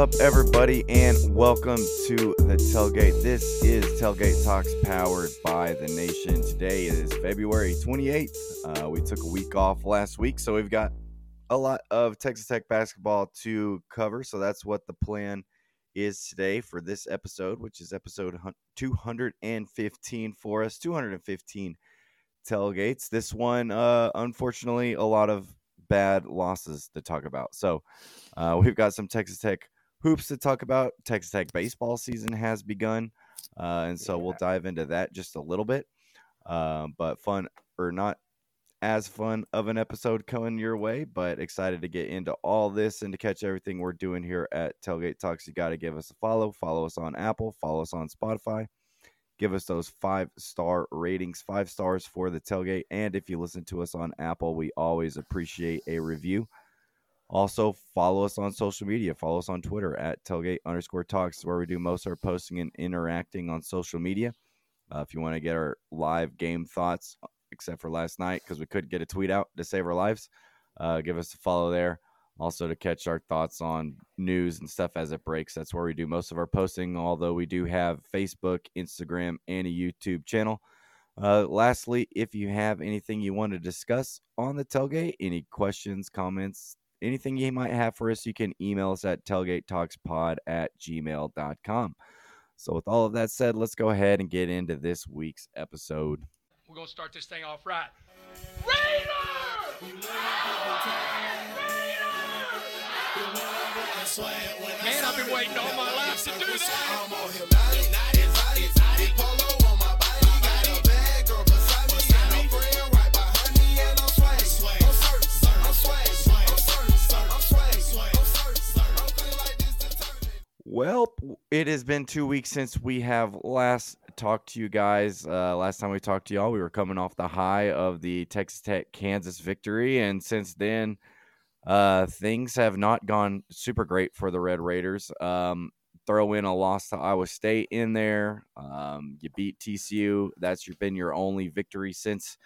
Up, everybody, and welcome to the Tailgate. This is Tailgate Talks powered by the Nation. Today is February 28th. Uh, we took a week off last week, so we've got a lot of Texas Tech basketball to cover. So that's what the plan is today for this episode, which is episode 215 for us. 215 tailgates. This one, uh, unfortunately, a lot of bad losses to talk about. So uh, we've got some Texas Tech hoops to talk about. Texas Tech baseball season has begun, uh, and so yeah. we'll dive into that just a little bit. Uh, but fun or not as fun of an episode coming your way, but excited to get into all this and to catch everything we're doing here at Tailgate Talks. You got to give us a follow. Follow us on Apple. Follow us on Spotify give us those five star ratings, five stars for the tailgate. And if you listen to us on Apple, we always appreciate a review. Also, follow us on social media. Follow us on Twitter at tailgate underscore talks, where we do most of our posting and interacting on social media. Uh, if you want to get our live game thoughts, except for last night because we couldn't get a tweet out to save our lives, uh, give us a follow there also to catch our thoughts on news and stuff as it breaks. That's where we do most of our posting, although we do have Facebook, Instagram, and a YouTube channel. Uh, lastly, if you have anything you want to discuss on the tailgate, any questions, comments, anything you might have for us, you can email us at tailgatetalkspod at gmail.com. So, with all of that said, let's go ahead and get into this week's episode. We're going to start this thing off right. Raider! Man, I've been waiting all my life to do that. Well, it has been two weeks since we have last talked to you guys. Uh, last time we talked to y'all, we were coming off the high of the Texas Tech Kansas victory, and since then, uh, things have not gone super great for the Red Raiders. Um, throw in a loss to Iowa State in there. Um, you beat TCU. That's been your only victory since.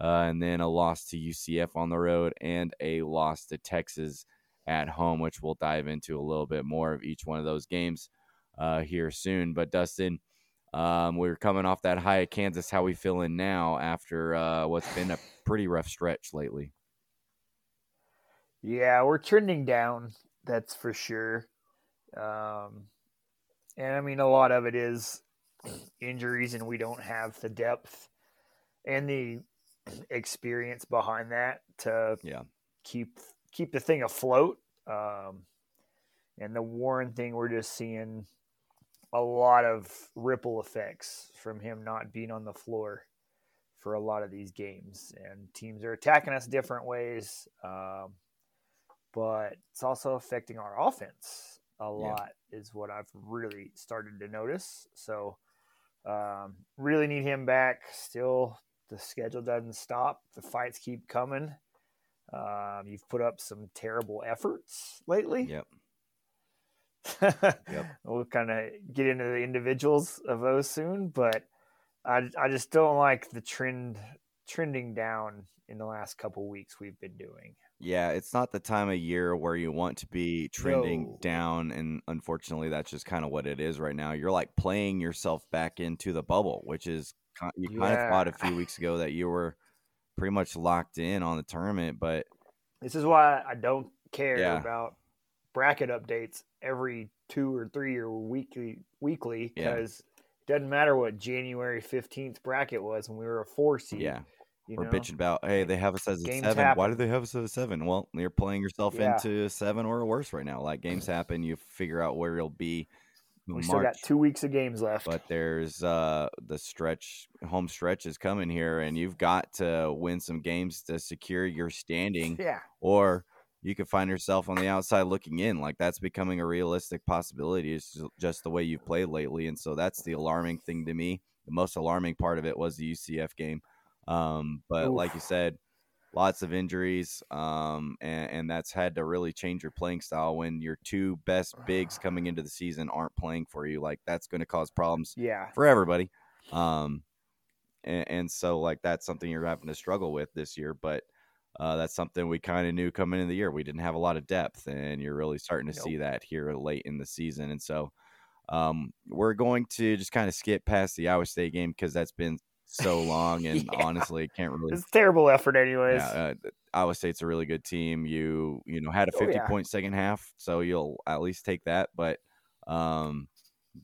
Uh, and then a loss to UCF on the road and a loss to Texas at home, which we'll dive into a little bit more of each one of those games uh, here soon. But Dustin, um, we are coming off that high at Kansas. How we feeling now after uh, what's been a pretty rough stretch lately? Yeah, we're trending down. That's for sure. Um, and I mean, a lot of it is injuries, and we don't have the depth and the experience behind that to yeah keep keep the thing afloat. Um, and the Warren thing, we're just seeing a lot of ripple effects from him not being on the floor for a lot of these games, and teams are attacking us different ways. Um, but it's also affecting our offense a lot yeah. is what I've really started to notice. So um, really need him back. Still, the schedule doesn't stop. The fights keep coming. Um, you've put up some terrible efforts lately. Yep. yep. We'll kind of get into the individuals of those soon, but I, I just don't like the trend trending down in the last couple weeks we've been doing. Yeah, it's not the time of year where you want to be trending no. down, and unfortunately, that's just kind of what it is right now. You're like playing yourself back into the bubble, which is you kind yeah. of thought a few weeks ago that you were pretty much locked in on the tournament, but this is why I don't care yeah. about bracket updates every two or three or weekly weekly because yeah. it doesn't matter what January fifteenth bracket was when we were a four seed. Yeah you or know? bitching about, hey, they have us as a games seven. Happen. Why do they have us as a seven? Well, you're playing yourself yeah. into a seven or worse right now. Like games happen, you figure out where you'll be. We March. still got two weeks of games left, but there's uh, the stretch, home stretch is coming here, and you've got to win some games to secure your standing. Yeah, or you could find yourself on the outside looking in. Like that's becoming a realistic possibility. It's just the way you've played lately, and so that's the alarming thing to me. The most alarming part of it was the UCF game um, but Oof. like you said, lots of injuries, um, and, and, that's had to really change your playing style when your two best bigs coming into the season aren't playing for you. Like that's going to cause problems, yeah, for everybody. Um, and, and, so like that's something you're having to struggle with this year. But uh, that's something we kind of knew coming in the year. We didn't have a lot of depth, and you're really starting to Nope. see that here late in the season. And so um, we're going to just kind of skip past the Iowa State game because that's been so long, and Yeah. honestly, can't really. It's a terrible effort, anyways. Yeah, uh, Iowa State's a really good team. You you know had a Oh, yeah. point second half, so you'll at least take that. But um,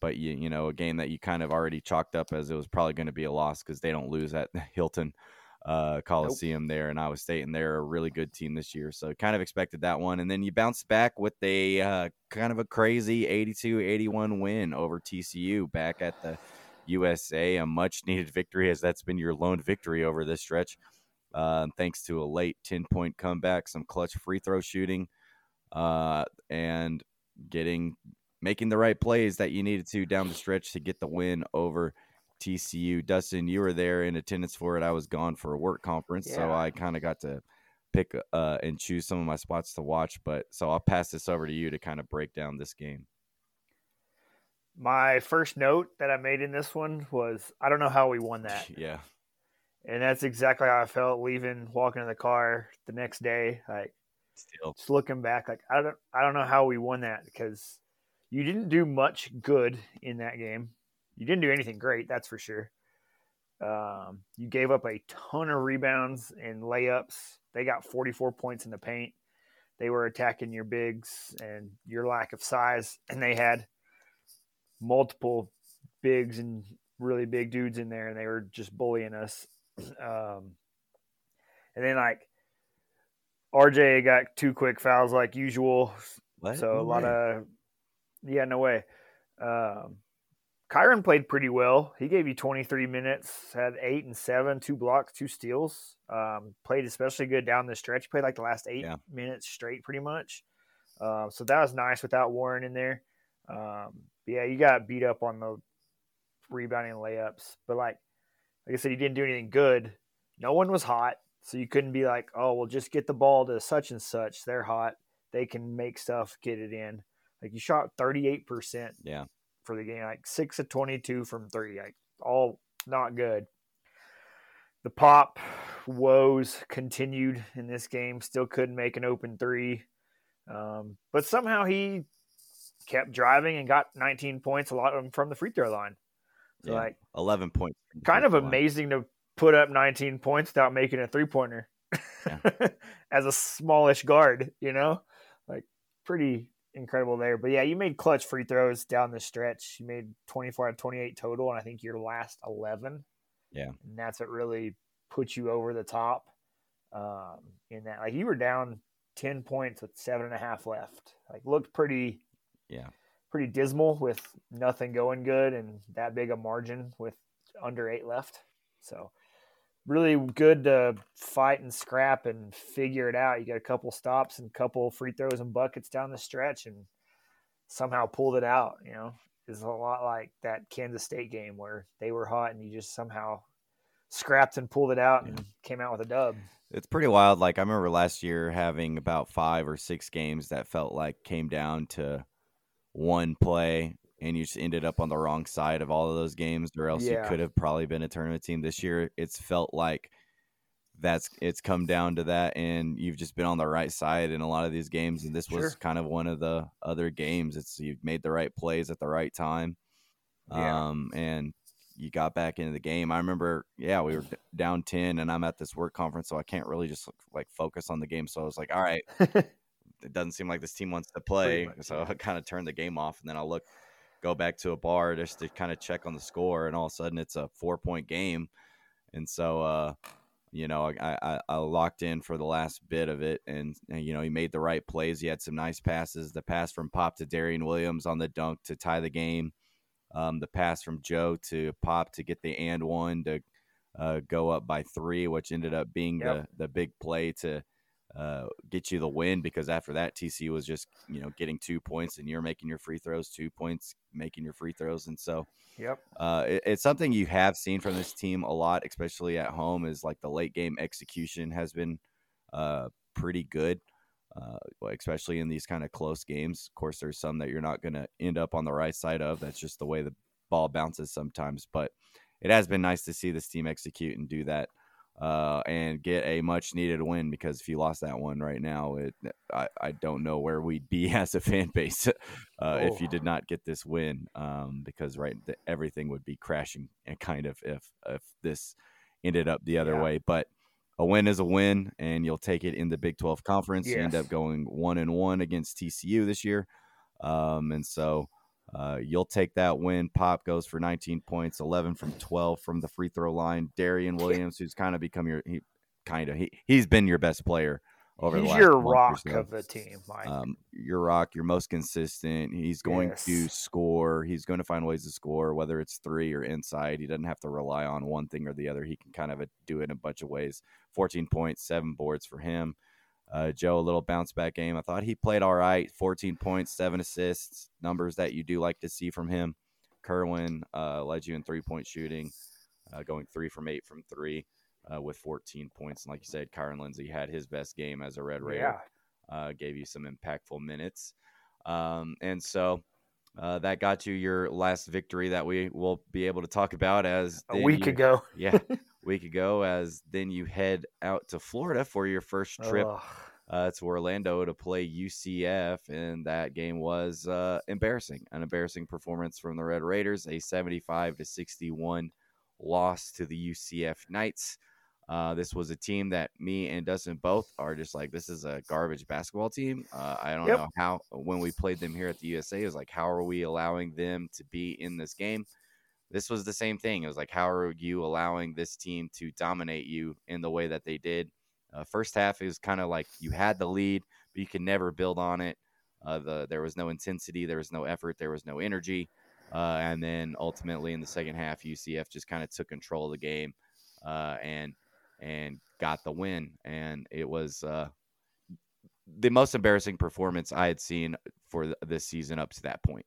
but you you know a game that you kind of already chalked up as it was probably going to be a loss because they don't lose at Hilton uh, Coliseum there in Iowa State, and they're a really good team this year. So kind of expected that one, and then you bounce back with a uh, kind of a crazy 82-81 win over TCU back at the USA, a much needed victory as that's been your lone victory over this stretch. Uh, thanks to a late 10 point comeback, some clutch free throw shooting, uh, and getting making the right plays that you needed to down the stretch to get the win over TCU. Dustin, you were there in attendance for it. I was gone for a work conference, so I kind of got to pick uh, and choose some of my spots to watch. But so I'll pass this over to you to kind of break down this game. My first note that I made in this one was I don't know how we won that. yeah, And that's exactly how I felt leaving, walking in the car the next day. Like still, just looking back, like I don't I don't know how we won that because you didn't do much good in that game. You didn't do anything great, that's for sure. Um, you gave up a ton of rebounds and layups. They got 44 points in the paint. They were attacking your bigs and your lack of size, and they had multiple bigs and really big dudes in there, and they were just bullying us. Um, and then like RJ got two quick fouls like usual, what? so No a lot way. of yeah, no way. Um, Kyron played pretty well. He gave you 23 minutes, had eight and seven, two blocks, two steals. Um, played especially good down the stretch. Played like the last eight Yeah. minutes straight, pretty much. Um, so that was nice without Warren in there. Um, yeah, you got beat up on the rebounding layups, but like like I said, he didn't do anything good. No one was hot, so you couldn't be like, oh, well, just get the ball to such and such. They're hot. They can make stuff, get it in. Like you shot 38% yeah, for the game, like six of 22 from three, like all not good. The pop woes continued in this game. Still couldn't make an open three, um, but somehow he kept driving and got 19 points, a lot of them from the free throw line. So Yeah. like eleven points. kind of line. amazing to put up 19 points without making a three pointer as a smallish guard, you know, like pretty incredible there. But yeah, you made clutch free throws down the stretch. You made 24 out of 28 total, and I think your last 11. Yeah. and that's what really put you over the top. Um, in that, like you were down 10 points with seven and a half left. Like looked pretty Yeah. pretty dismal with nothing going good and that big a margin with under eight left. So really good to fight and scrap and figure it out. You got a couple stops and a couple free throws and buckets down the stretch and somehow pulled it out, you know. It's a lot like that Kansas State game where they were hot and you just somehow scrapped and pulled it out and came out with a dub. It's pretty wild. Like I remember last year having about five or six games that felt like came down to one play, and you just ended up on the wrong side of all of those games, or else you could have probably been a tournament team this year. It's felt like that's it's come down to that, and you've just been on the right side in a lot of these games. And this was Sure. kind of one of the other games. It's you've made the right plays at the right time, Yeah. um, and you got back into the game. I remember, yeah, we were down ten, and I'm at this work conference, so I can't really just like focus on the game. So I was like, all right, it doesn't seem like this team wants to play, much, so yeah. I kind of turn the game off, and then I'll look, go back to a bar just to kind of check on the score, and all of a sudden it's a four point game, and so uh, you know, I, I I locked in for the last bit of it, and, and you know he made the right plays. He had some nice passes. The pass from Pop to Darrion Williams on the dunk to tie the game. Um, the pass from Joe to Pop to get the and one to uh, go up by three, which ended up being Yep. the the big play to uh, get you the win. Because after that, TCU was just you know getting two points, and you're making your free throws, two points, making your free throws, and so yep. uh, it- it's something you have seen from this team a lot, especially at home. Is like the late game execution has been uh, pretty good, uh, especially in these kind of close games. Of course, there's some that you're not going to end up on the right side of. That's just the way the ball bounces sometimes. But it has been nice to see this team execute and do that uh, and get a much needed win because if you lost that one right now, it I, I don't know where we'd be as a fan base uh, oh. if you did not get this win um, because right the, everything would be crashing and kind of if if this ended up the other yeah. way, but. A win is a win, and you'll take it in the Big 12 conference. Yes. You end up going one and one against TCU this year. Um, and so uh, you'll take that win. Pop goes for 19 points, 11 from 12 from the free throw line. Darrion Williams, who's kind of become your he kind of he he's been your best player over he's the last your rock so. of the team. Um, your rock, your most consistent. He's going yes. to score. He's going to find ways to score, whether it's three or inside. He doesn't have to rely on one thing or the other. He can kind of do it in a bunch of ways. 14 points, seven boards for him. Uh, Joe, a little bounce back game. I thought he played all right. 14 points, seven assists, numbers that you do like to see from him. Kerwin uh, led you in three point shooting, uh, going three from eight from three uh, with 14 points. And like you said, Kyron Lindsey had his best game as a Red Raider, yeah. Uh, gave you some impactful minutes. Um, and so uh, that got you your last victory that we will be able to talk about as a week you, ago. yeah, week ago. As then you head out to Florida for your first trip uh, to Orlando to play UCF, and that game was uh, embarrassing. An embarrassing performance from the Red Raiders, a seventy-five to sixty-one loss to the UCF Knights. Uh, this was a team that me and Dustin both are just like, this is a garbage basketball team. Uh, I don't yep. know how, when we played them here at the USA, it was like, how are we allowing them to be in this game? This was the same thing. It was like, how are you allowing this team to dominate you in the way that they did? Uh, first half is kind of like you had the lead, but you can never build on it. Uh, the there was no intensity, there was no effort, there was no energy, uh, and then ultimately in the second half, UCF just kind of took control of the game, uh, and and got the win. And it was uh, the most embarrassing performance I had seen for this season up to that point.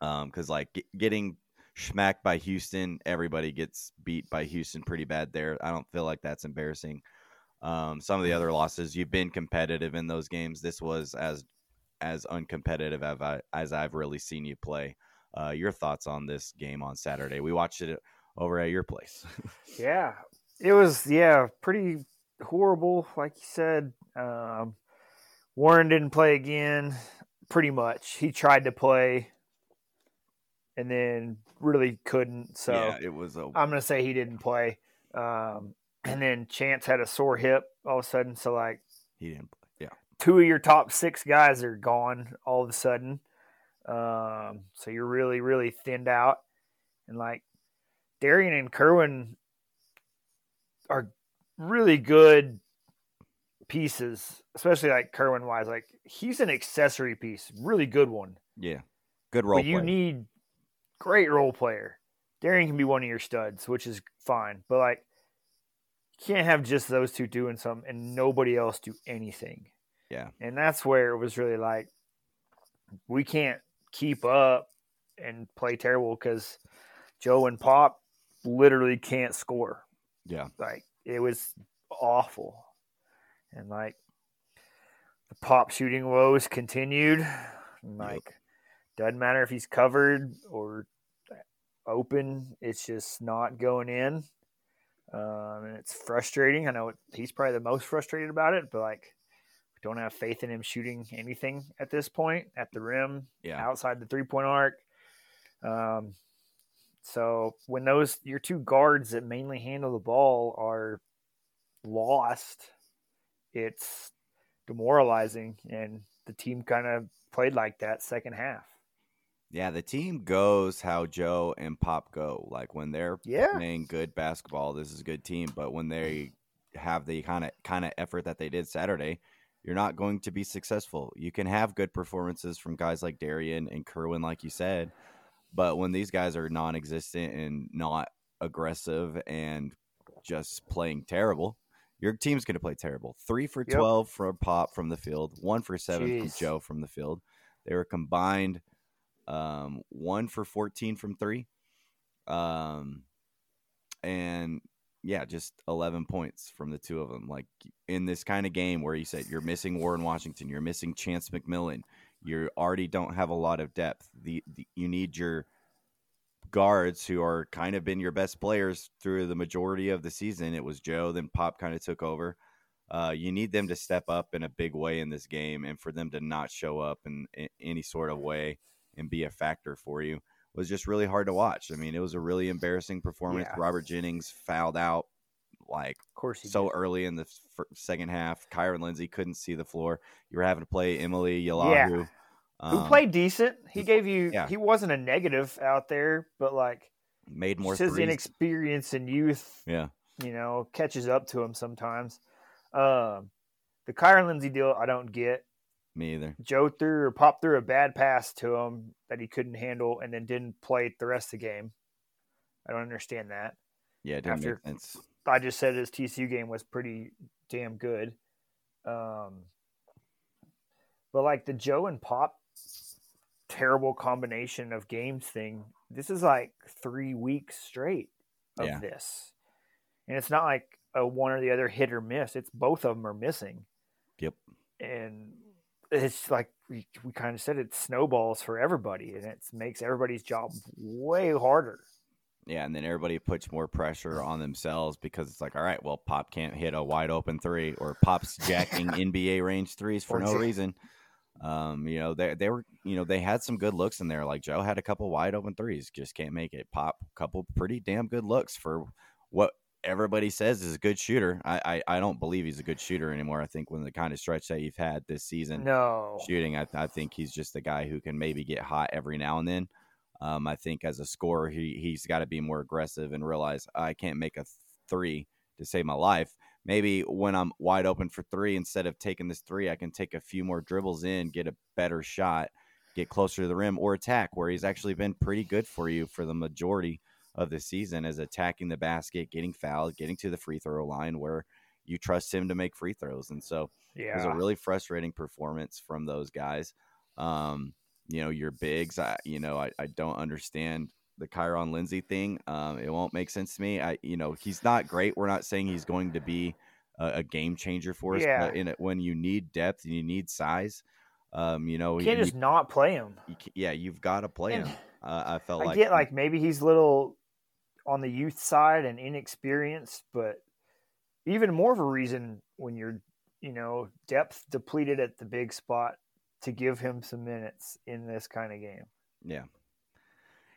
Because um, like g- getting smacked by Houston, everybody gets beat by Houston pretty bad there. I don't feel like that's embarrassing. Um, some of the other losses, you've been competitive in those games. This was as as uncompetitive as, I, as I've really seen you play. Uh, your thoughts on this game on Saturday? We watched it over at your place. yeah, it was yeah pretty horrible, like you said. Um, Warren didn't play again. Pretty much, he tried to play, and then really couldn't. So yeah, it was. A... I'm gonna say he didn't play. Um, and then Chance had a sore hip all of a sudden. So like he didn't play. Yeah, two of your top six guys are gone all of a sudden. Um, so you're really really thinned out, and like Darrion and Kerwin are really good pieces, especially like Kerwin wise. Like he's an accessory piece, really good one. Yeah, good role. You need great role player. Darrion can be one of your studs, which is fine. But like, you can't have just those two doing something and nobody else do anything. Yeah, and that's where it was really like we can't keep up and play terrible because Joe and Pop literally can't score. Yeah. Like it was awful. And like the pop shooting woes continued. Like yep. Doesn't matter if he's covered or open, it's just not going in. Um, and it's frustrating. I know he's probably the most frustrated about it, but like don't have faith in him shooting anything at this point at the rim, yeah. outside the three point arc. Um, so when those your two guards that mainly handle the ball are lost, it's demoralizing, and the team kind of played like that second half. Yeah, the team goes how Joe and Pop go. Like when they're yeah. playing good basketball, this is a good team. But when they have the kind of kind of effort that they did Saturday, you're not going to be successful. You can have good performances from guys like Darrion and Kerwin, like you said, but when these guys are non-existent and not aggressive and just playing terrible, your team's going to play terrible. Three for yep. twelve from Pop from the field, one for seven Jeez. from Joe from the field. They were combined um, one for fourteen from three, um, and yeah, just eleven points from the two of them. Like in this kind of game where you said you're missing Warren Washington, you're missing Chance McMillian, you already don't have a lot of depth. The, the you need your guards who are kind of been your best players through the majority of the season. It was Joe, then Pop kind of took over. Uh, you need them to step up in a big way in this game, and for them to not show up in, in any sort of way and be a factor for you was just really hard to watch. I mean, it was a really embarrassing performance. Yeah. Robert Jennings fouled out like Of course, so did. early in the f- second half. Kyron Lindsay couldn't see the floor. You were having to play Eemeli Yalaho. who played decent. He gave you. yeah. He wasn't a negative out there, but like made more just his inexperience and youth, yeah, you know, catches up to him sometimes. Um, the Kyron Lindsay deal, I don't get. Me either. Joe threw or popped through a bad pass to him that he couldn't handle, and then didn't play the rest of the game. I don't understand that. Yeah, it didn't After- make sense. I just said his TCU game was pretty damn good. Um, but like the Joe and Pop terrible combination of games thing, this is like three weeks straight of Yeah. this. And it's not like a one or the other hit or miss. It's both of them are missing. Yep. And it's like we, we kind of said it snowballs for everybody and it makes everybody's job way harder. Yeah, and then everybody puts more pressure on themselves because it's like, all right, well, Pop can't hit a wide open three, or Pop's jacking NBA range threes for no reason. Um, you know, they they were, you know, they had some good looks in there. Like Joe had a couple wide open threes, just can't make it. Pop, couple pretty damn good looks for what everybody says is a good shooter. I I, I don't believe he's a good shooter anymore. I think when the kind of stretch that you've had this season, No. shooting. I, I think he's just a guy who can maybe get hot every now and then. Um, I think as a scorer, he he's got to be more aggressive and realize I can't make a three to save my life. Maybe when I'm wide open for three, instead of taking this three, I can take a few more dribbles in, get a better shot, get closer to the rim, or attack. Where he's actually been pretty good for you for the majority of the season, is attacking the basket, getting fouled, getting to the free throw line, where you trust him to make free throws, and so it was a really frustrating performance from those guys. Um, you know, your bigs, I, you know, I, I don't understand the Kyron Lindsay thing. Um, it won't make sense to me. I, you know, he's not great. We're not saying he's going to be a, a game changer for us, Yeah. but in it, when you need depth and you need size, um, you know, You can't you- just not play him. yeah, you've got to play And him. Uh, I felt I like get like maybe he's little on the youth side and inexperienced, but even more of a reason when you're, you know, depth depleted at the big spot to give him some minutes in this kind of game. Yeah.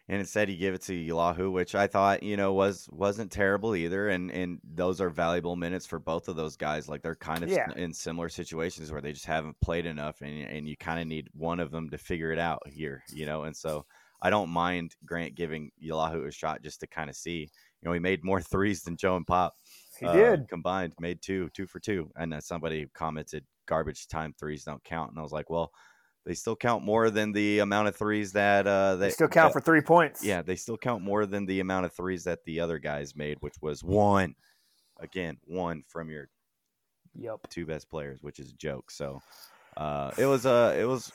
And instead he gave it to Yalaho, which I thought, you know, was wasn't terrible either. And and those are valuable minutes for both of those guys. Like they're kind of Yeah. in similar situations where they just haven't played enough and and you kind of need one of them to figure it out here, you know. And so I don't mind Grant giving Yalaho a shot just to kind of see. You know, he made more threes than Joe and Pop. He uh, did. combined, made two, two for two. And then somebody commented, "Garbage time threes don't count." And I was like, "Well, they still count more than the amount of threes that uh, They they still count that- for three points. yeah, they still count more than the amount of threes that the other guys made, which was one. Again, one from your Yep. two best players, which is a joke. So uh, it was a it was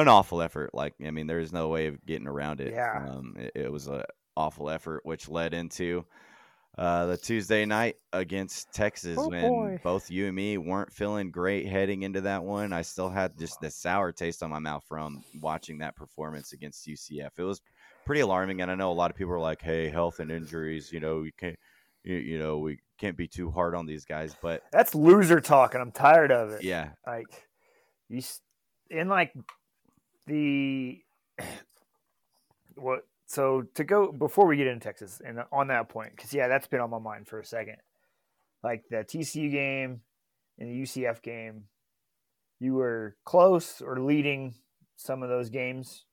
an awful effort. Like I mean, there is no way of getting around it. Yeah. um, it, it was an awful effort, which led into uh, the Tuesday night against Texas Oh, when boy. both you and me weren't feeling great heading into that one. I still had just the sour taste on my mouth from watching that performance against UCF. It was pretty alarming, and I know a lot of people are like, "Hey, health and injuries, you know, you can't." You, you know, we can't be too hard on these guys, but That's loser talk, and I'm tired of it. yeah, Like you in like the what so to go before we get into Texas and on that point because yeah that's been on my mind for a second. Like the TCU game and the UCF game you were close or leading some of those games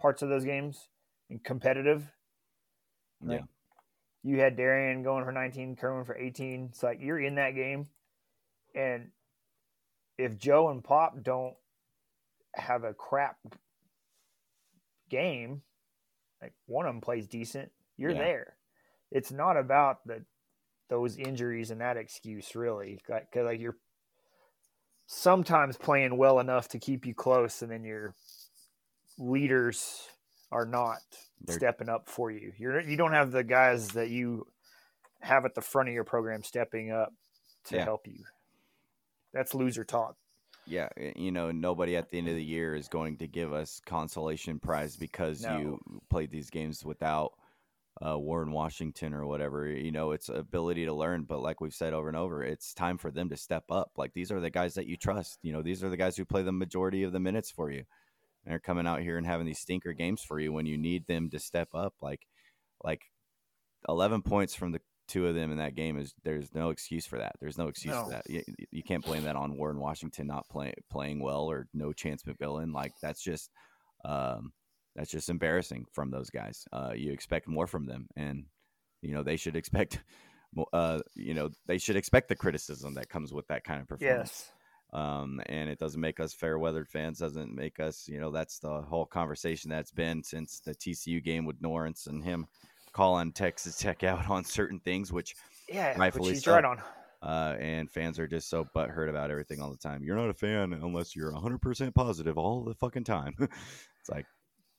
parts of those games and competitive. Like, Yeah. you had Darrion going for 19 Kerwin for 18 it's like you're in that game. And if Joe and Pop don't have a crap game, like one of them plays decent, you're Yeah. there. It's not about the those injuries and that excuse really, like cause like you're sometimes playing well enough to keep you close, and then your leaders are not They're- stepping up for you. You're you don't have the guys that you have at the front of your program stepping up to Yeah. help you. That's loser talk. Yeah, eh, you know, nobody at the end of the year is going to give us consolation prize because No. you played these games without uh, Warren Washington or whatever. You know, it's ability to learn. But like we've said over and over, it's time for them to step up. Like these are the guys that you trust. You know, these are the guys who play the majority of the minutes for you. And they're coming out here and having these stinker games for you when you need them to step up. Like, like eleven points from the two of them in that game is there's no excuse for that. There's no excuse No. for that. You, you can't blame that on Warren Washington not playing playing well or no chance McMillian. Like that's just um, that's just embarrassing from those guys. Uh, you expect more from them, and you know they should expect. Uh, you know they should expect the criticism that comes with that kind of performance Yes. um, and it doesn't make us fair weathered fans. Doesn't make us, you know, that's the whole conversation that's been since the TCU game with Lawrence and him calling Texas Tech out on certain things, which Yeah, Rightfully which he's so. right on. uh, and fans are just so butthurt about everything all the time. You're not a fan unless you're 100% positive all the fucking time. it's like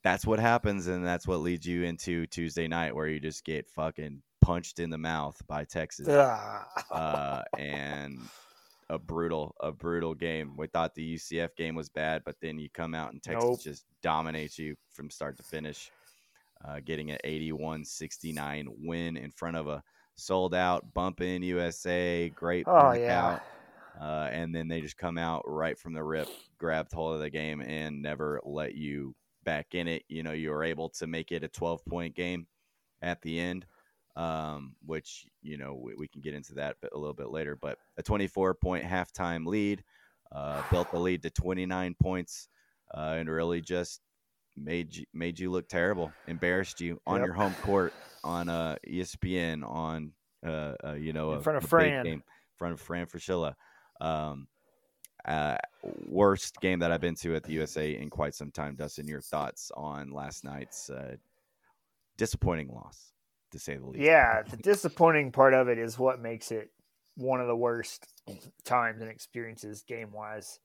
that's what happens, and that's what leads you into Tuesday night where you just get fucking punched in the mouth by Texas uh, and a brutal, a brutal game. We thought the UCF game was bad, but then you come out and Texas Nope. just dominates you from start to finish, uh, getting an 81-69 win in front of a sold out bumping USA, great oh yeah. Uh, and then they just come out right from the rip, grabbed hold of the game, and never let you back in it. You know, you were able to make it a 12 point game at the end, um, which, you know, we, we can get into that a little bit later. But a 24 point halftime lead uh, built the lead to 29 points uh, and really just made you, made you look terrible, embarrassed you on Yep. your home court on uh, ESPN, on, uh, uh, you know, In a- front of a big Fran. game, in front of Fran Fraschilla. Um, uh, worst game that I've been to at the USA in quite some time. Dustin, your thoughts on last night's uh, disappointing loss, to say the least. Yeah, the disappointing part of it is what makes it one of the worst times and experiences game wise.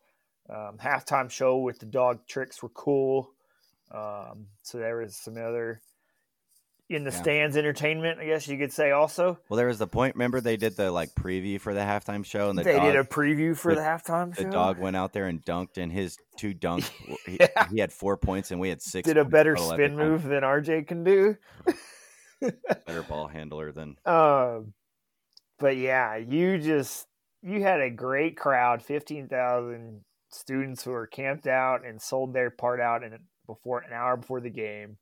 Um, halftime show with the dog tricks were cool. Um, so there was some other in the Yeah. stands entertainment, I guess you could say. Also, Well, there was the point. Remember, they did the like preview for the halftime show, and the they dog, did a preview for the- the, halftime the show. dog went out there and dunked, and his two dunks, he, Yeah. he had four points, and we had six. did a better the spin move than RJ can do. better ball handler than Um, but yeah, you just you had a great crowd, fifteen thousand students who were camped out and sold their part out in before an hour before the game,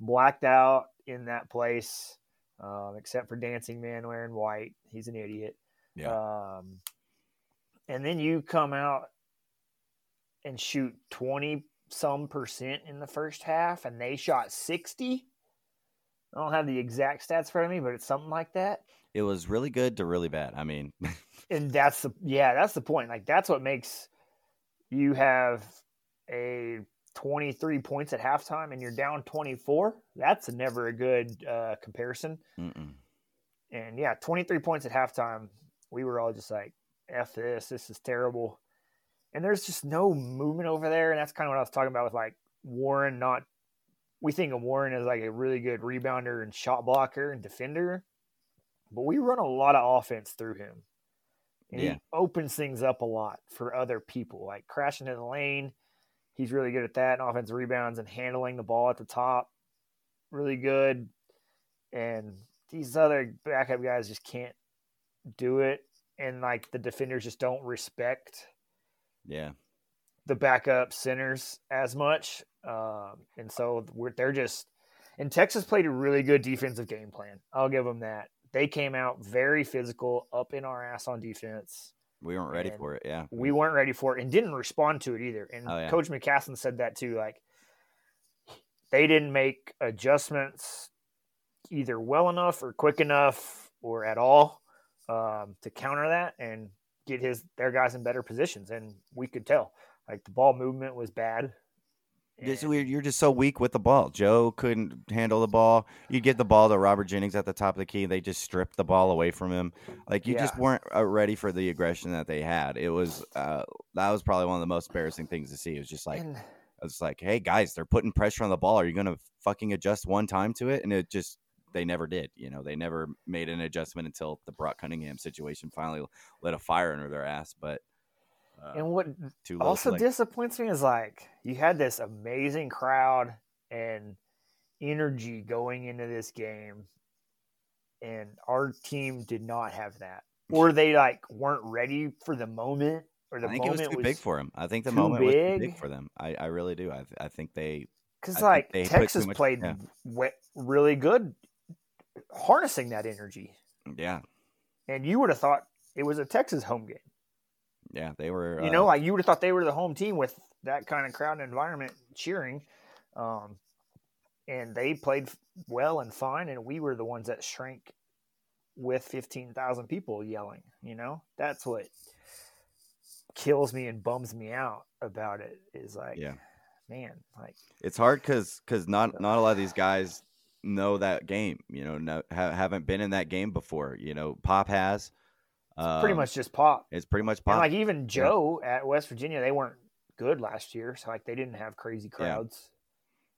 blacked out in that place, um, except for Dancing Man wearing white. He's an idiot. Um, and then you come out and shoot twenty some percent in the first half, and they shot sixty. I don't have the exact stats for me, but it's something like that. it was really good to really bad. I mean, and that's the yeah that's the point like that's what makes you have a 23 points at halftime and you're down 24 that's never a good uh, comparison mm-mm. and yeah 23 points at halftime we were all just like f this this is terrible and there's just no movement over there and that's kind of what i was talking about with like warren not we think of warren as like a really good rebounder and shot blocker and defender but we run a lot of offense through him and Yeah. he opens things up a lot for other people like crashing in the lane he's really good at that and offensive rebounds and handling the ball at the top. Really good. And these other backup guys just can't do it. And like the defenders just don't respect yeah, the backup centers as much. Um, and so we're, they're just and texas played a really good defensive game plan. I'll give them that. They came out very physical up in our ass on defense we weren't ready And for it. Yeah, we weren't ready for it and didn't respond to it either. And Oh, yeah. Coach McCasland said that too. Like they didn't make adjustments either well enough or quick enough or at all um, to counter that and get his their guys in better positions. And we could tell like the ball movement was bad. It's weird. You're just so weak with the ball. Joe couldn't handle the ball. You get the ball to Robert Jennings at the top of the key. They just stripped the ball away from him. Like you just weren't uh, ready for the aggression that they had. It was uh, that was probably one of the most embarrassing things to see. It was just like and it's like, hey guys, they're putting pressure on the ball. Are you gonna fucking adjust one time to it? And it just they never did. You know, they never made an adjustment until the Brock Cunningham situation finally lit a fire under their ass. But Uh, and what too also disappoints me is like you had this amazing crowd and energy going into this game, and our team did not have that, or they like weren't ready for the moment, or the I think it was moment too big for them. I think the moment was too big big. for them. I, I really do. I, I think they because like Texas much- played yeah. really good, harnessing that energy, yeah and you would have thought it was a Texas home game. Yeah they were You uh, know, like you would have thought they were the home team with that kind of crowd and environment cheering. Um, and they played well and fine, and we were the ones that shrank with 15,000 people yelling. You know, that's what kills me and bums me out about it is like, yeah man, like, it's hard because because not not a lot of these guys know that game. You know, no, ha- haven't been in that game before. You know, Pop has. Pretty Um, much just pop. It's pretty much And Pop. like even Joe at West Virginia, they weren't good last year, so like they didn't have crazy crowds.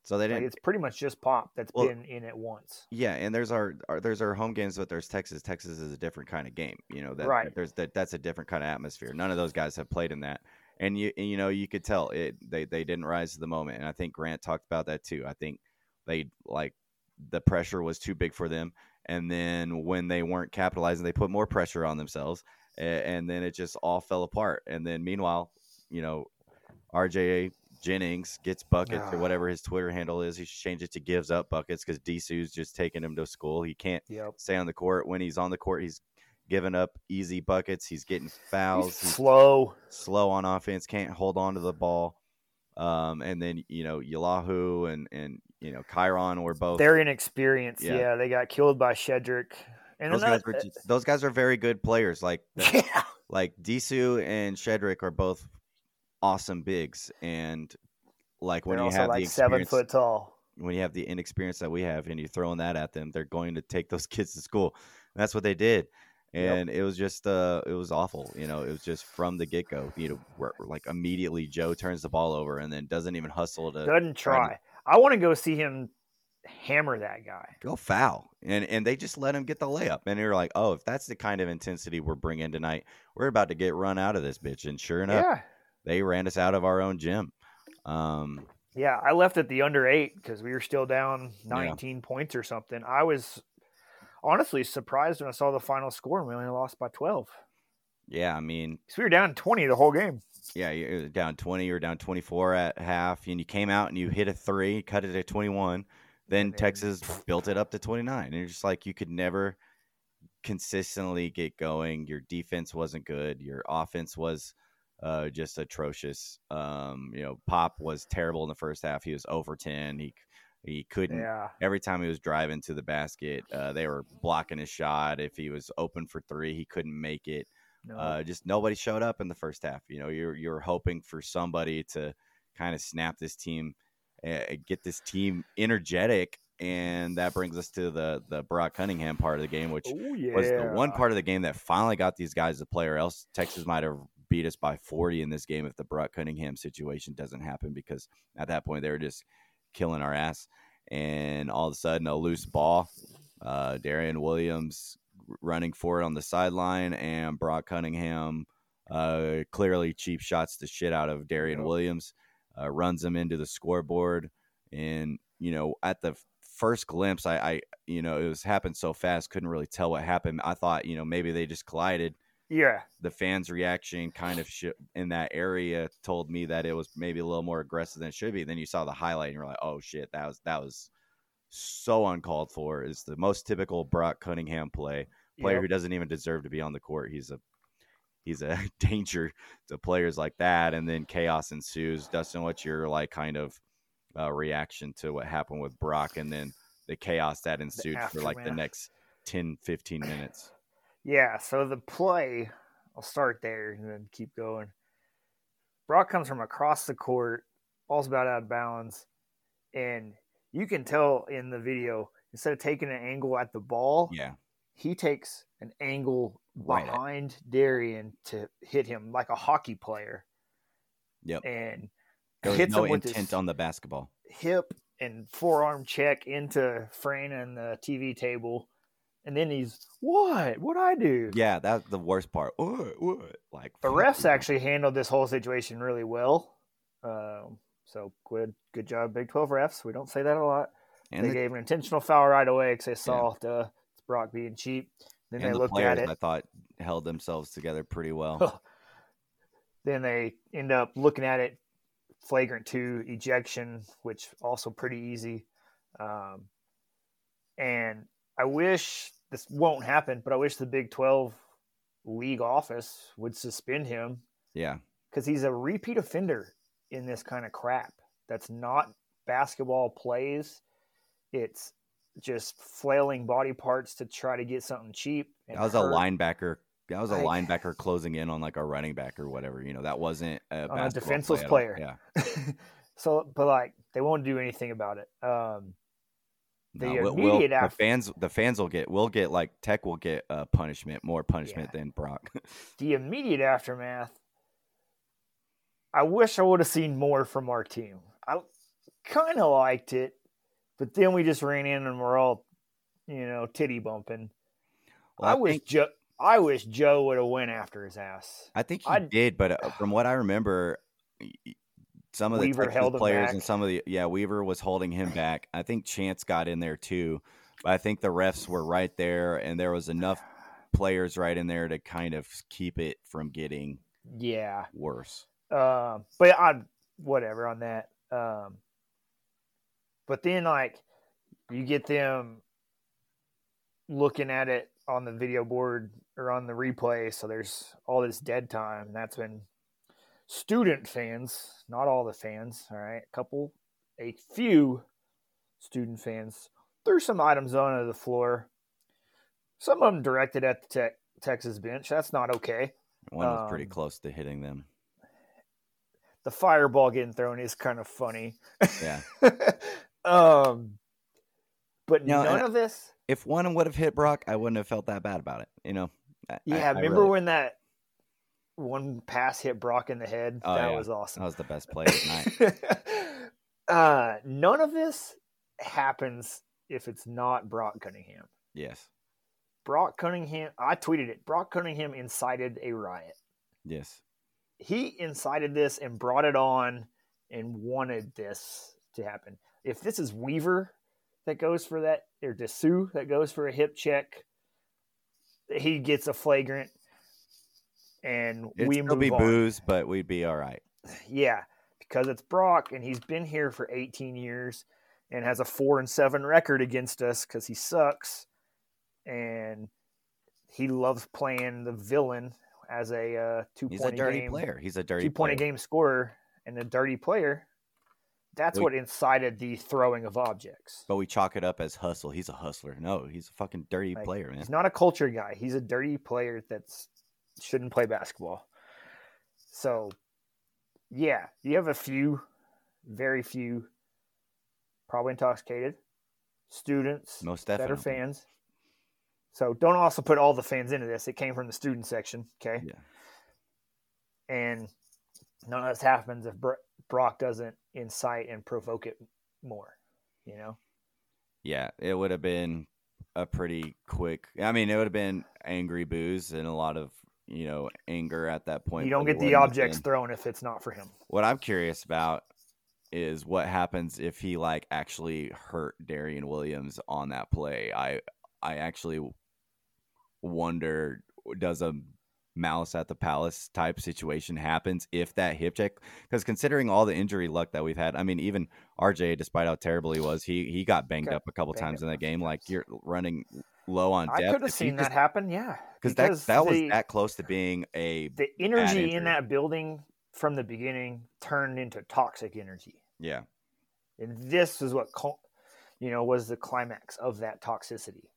so they didn't. it's pretty much just pop that's Well- been in it once. Yeah, and there's our, our there's our home games, but there's Texas. Texas is a different kind of game. You know that Right. there's that that's a different kind of atmosphere. None of those guys have played in that, and you and, you know you could tell it they they didn't rise to the moment. And I think Grant talked about that too. I think they like the pressure was too big for them, and then when they weren't capitalizing, they put more pressure on themselves, and, and then it just all fell apart. And then meanwhile, you know, RJ Jennings gets buckets or Ah. whatever his Twitter handle is. He should change it to gives up buckets because Disu's just taking him to school. He can't Yep. stay on the court. When he's on the court, he's giving up easy buckets. He's getting fouls. He's Slow. slow on offense. Can't hold on to the ball. Um, and then you know Yalaho and and you know Chiron were both. They're inexperienced. Yeah. Yeah. they got killed by Shedrick. And those guys, are, just- those guys are very good players. Like yeah, like Disu and Shedrick are both awesome bigs. And like when they're you have like the seven foot tall. when you have the inexperience that we have and you're throwing that at them, they're going to take those kids to school. And that's what they did. Yep. And it was just uh it was awful. You know, it was just from the get go. You know, where, like immediately Joe turns the ball over and then doesn't even hustle to Doesn't try to- I want to go see him hammer that guy. go foul. And and they just let him get the layup. And you're like, oh, if that's the kind of intensity we're bringing tonight, we're about to get run out of this bitch. And sure enough, Yeah, they ran us out of our own gym. Um, yeah. I left at the under eight because we were still down Yeah. 19 points or something. I was honestly surprised when I saw the final score and we only lost by 12. yeah, I mean, So we were down 20 the whole game. yeah, you're down 20 or down 24 at half, and you came out and you hit a three, cut it at 21. Then then- Texas built it up to 29. And you're just like, you could never consistently get going. Your defense wasn't good. Your offense was uh, just atrocious. Um, you know, Pop was terrible in the first half. He was over 10. He he couldn't Yeah. every time he was driving to the basket, uh, they were blocking his shot. If he was open for three, he couldn't make it. No. Uh, just nobody showed up in the first half. You know, you're you're hoping for somebody to kind of snap this team, uh, get this team energetic, and that brings us to the the Brock Cunningham part of the game, which oh, yeah. was the one part of the game that finally got these guys to play, or else Texas might have beat us by 40 in this game if the Brock Cunningham situation doesn't happen, because at that point they were just killing our ass. And all of a sudden, a loose ball, uh, Darrion Williams running for it on the sideline, and Brock Cunningham uh, clearly cheap shots the shit out of Darrion. Williams, uh, runs him into the scoreboard. And, you know, at the first glimpse, I, I you know, it was happened so fast, couldn't really tell what happened. I thought, you know, maybe they just collided. Yeah. The fans' reaction kind of sh- in that area told me that it was maybe a little more aggressive than it should be. Then you saw the highlight and you're like, oh shit, that was that was so uncalled for. It's the most typical Brock Cunningham play. Player Yep. who doesn't even deserve to be on the court. He's a he's a danger to players like that. And then chaos ensues. Dustin, what's your like kind of uh, reaction to what happened with Brock and then the chaos that ensued for like the next 10, 15 minutes? Yeah, so the play, I'll start there and then keep going. Brock comes from across the court, ball's about out of bounds, and you can tell in the video, instead of taking an angle at the ball, Yeah. he takes an angle Right behind Darrion to hit him like a hockey player. Yep. And There was hits no him with intent on the basketball. hip and forearm check into Frayne and the TV table. And then he's what? What I do? Yeah, that's the worst part. What? What? Like The refs you. actually handled this whole situation really well. Um, so good, good job, Big Twelve refs. We don't say that a lot. and they the, gave an intentional foul right away because they saw uh, it's Brock being cheap. Then and they the looked players at it. I thought held themselves together pretty well. Then they end up looking at it, flagrant two ejection, which also pretty easy. Um, and I wish this won't happen, but I wish the Big Twelve league office would suspend him yeah, because he's a repeat offender in this kind of crap. That's not basketball plays. It's just flailing body parts to try to get something cheap. that was a hurt linebacker. That was a Like- linebacker closing in on like a running back or whatever. You know, that wasn't a, a defenseless play player. Yeah, so, but like they won't do anything about it. Um, The No, we'll- we'll- immediate the fans, the fans will get, will get like Tech will get uh, punishment, more punishment than Brock. the immediate aftermath, I wish I would have seen more from our team. I kind of liked it, but then we just ran in and we're all, you know, titty bumping. Well, I, I wish think- Joe. I wish Joe would have went after his ass. I think he I- did, but uh, from what I remember, some of the Weaver Texas players back. and some of the yeah, Weaver was holding him back. I think Chance got in there too, but I think the refs were right there, and there was enough players right in there to kind of keep it from getting Yeah, worse. um, but I whatever on that. Um, but then like you get them looking at it on the video board or on the replay, so there's all this dead time. That's when student fans, not all the fans, all right, a couple, a few student fans threw some items onto the floor. Some of them directed at the tech, Texas bench. That's not okay. One was pretty Um, close to hitting them. The fireball getting thrown is kind of funny. Yeah, um, but No, none of this. if one would have hit Brock, I wouldn't have felt that bad about it. You know. I- I- Yeah, I remember really- when that one pass hit Brock in the head? Oh, that yeah. was awesome. that was the best play of the night? uh, none of this happens if it's not Brock Cunningham. Yes, Brock Cunningham, I tweeted it. Brock Cunningham incited a riot. yes. He incited this and brought it on and wanted this to happen. If this is Weaver that goes for that, or Disu that goes for a hip check, he gets a flagrant, and It'd we still be on. booze, but we'd be all right. Yeah, because it's Brock, and he's been here for 18 years and has a four and seven record against us because he sucks, and he loves playing the villain as a uh, two He's a point dirty game player. He's a dirty two point a game scorer and a dirty player. That's We- what incited the throwing of objects. But we chalk it up as hustle. He's a hustler. No, he's a fucking dirty Like, player, man. He's not a culture guy. He's a dirty player that's shouldn't play basketball. So, yeah, you have a few, very few, probably intoxicated students Most that definitely. are fans. So don't also put all the fans into this. It came from the student section, okay? Yeah. And none of this happens if Brock doesn't incite and provoke it more. You know, Yeah, it would have been a pretty quick. I mean, it would have been angry booze and a lot of you know anger at that point. you don't get the objects thrown if it's not for him. What I'm curious about is what happens if he like actually hurt Darrion Williams on that play. I I actually wonder does a malice at the palace type situation happens if that hip check because considering all the injury luck that we've had i mean even rj despite how terrible he was he he got banged up a couple banged times in that game like you're running low on depth. I could have seen that happen. Yeah, because that that was that close to being a the energy in that building from the beginning turned into toxic energy, yeah and this is what you know was the climax of that toxicity.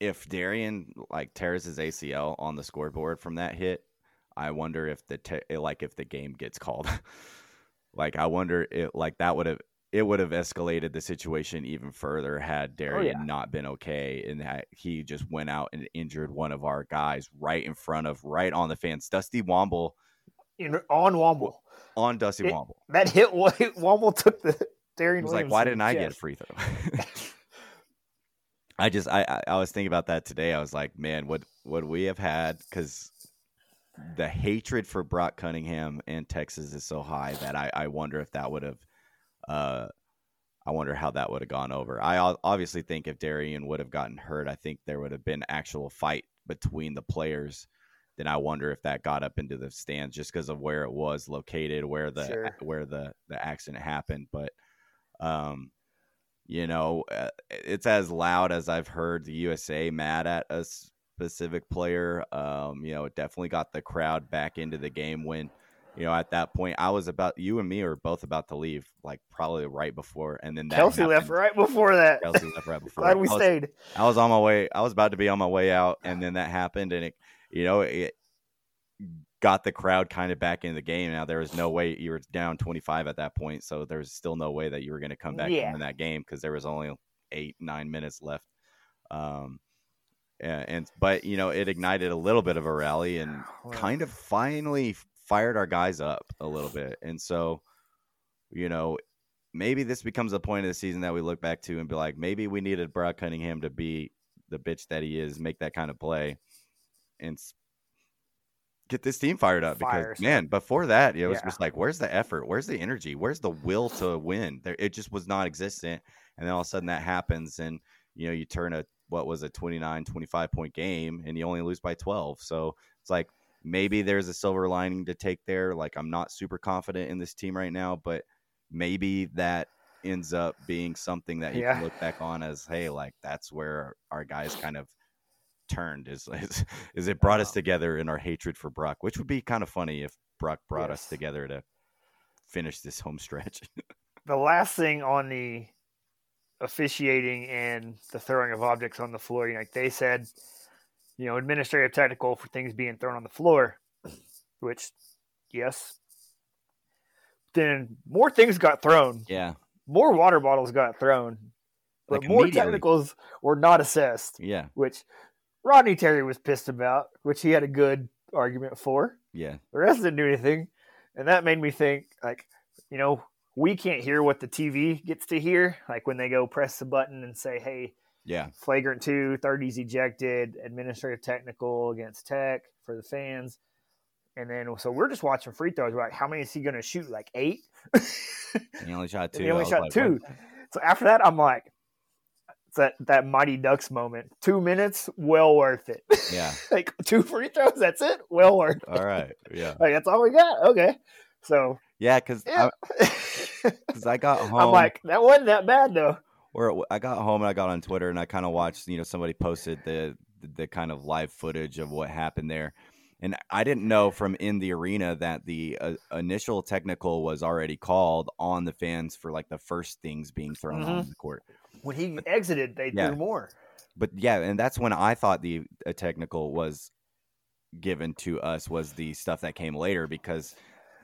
if Darrion like tears his ACL on the scoreboard from that hit, I wonder if the te- like if the game gets called. like I wonder it like that would have it would have escalated the situation even further had oh, Darrion yeah. not been okay and that he just went out and injured one of our guys right in front of right on the fans. Dusty Womble In, on Womble, on Dusty It- Womble. that hit Womble took the Darrion. was like, "Why didn't I get a free throw?" I just I I- was thinking about that today. I was like, man, would would we have had because the hatred for Brock Cunningham in Texas is so high that I I wonder if that would have uh I wonder how that would have gone over. I obviously think if Darrion would have gotten hurt, I think there would have been actual fight between the players. Then I wonder if that got up into the stands just because of where it was located, where the Sure. where the the accident happened. But um, you know, uh, it's as loud as I've heard the USA mad at a specific player. Um, you know, it definitely got the crowd back into the game when, you know, at that point I was about you and me were both about to leave, like probably right before, and then that Kelsey left right before that. Kelsey left right before. Glad we I was- stayed. I was on my way. I was about to be on my way out, and then that happened, and it, you know, it got the crowd kind of back in the game. Now there was no way you were down twenty five at that point, so there was still no way that you were going to come back Yeah. in that game because there was only eight nine minutes left. Um, and, and but you know, it ignited a little bit of a rally and kind of finally fired our guys up a little bit, and so you know. Maybe this becomes a point of the season that we look back to and be like, maybe we needed Brock Cunningham to be the bitch that he is, make that kind of play, and get this team fired up. Fire because man, before that, it was Yeah. just like, where's the effort? Where's the energy? Where's the will to win? There, it just was non-existent. And then all of a sudden that happens, and you know, you turn a what was a 29, 25 point game, and you only lose by 12. So it's like maybe there's a silver lining to take there. Like I'm not super confident in this team right now, but maybe that ends up being something that you Yeah. can look back on as, hey, like that's where our guys kind of turned is is, is it brought us uh-huh. together in our hatred for Brock, which would be kind of funny if Brock brought us together to finish this home stretch. the last thing on the officiating and the throwing of objects on the floor, you know, like they said, you know, administrative technical for things being thrown on the floor, which, yes. Then more things got thrown. yeah, More water bottles got thrown, but Like more technicals were not assessed, yeah, which Rodney Terry was pissed about, which he had a good argument for. yeah, The rest didn't do anything. And that made me think, like, you know, we can't hear what the TV gets to hear. Like when they go press the button and say, hey, yeah, flagrant two, 30s ejected, administrative technical against Tech for the fans. And then, so we're just watching free throws. We're like, how many is he going to shoot? Like eight? he only shot two. He only shot like, two. what? So after that, I'm like, it's that, that Mighty Ducks moment. Two minutes, well worth it. Yeah, like two free throws, that's it? Well worth it. all right, yeah, Like, that's all we got? Okay. So, yeah, because yeah. because I got home. I'm like, that wasn't that bad though. Or I got home and I got on Twitter and I kind of watched, you know, somebody posted the, the kind of live footage of what happened there, and I didn't know from in the arena that the uh, initial technical was already called on the fans for like the first things being thrown Mhm. on the court. When he exited, they Yeah. threw more. But yeah, and that's when I thought the a technical was given to us was the stuff that came later because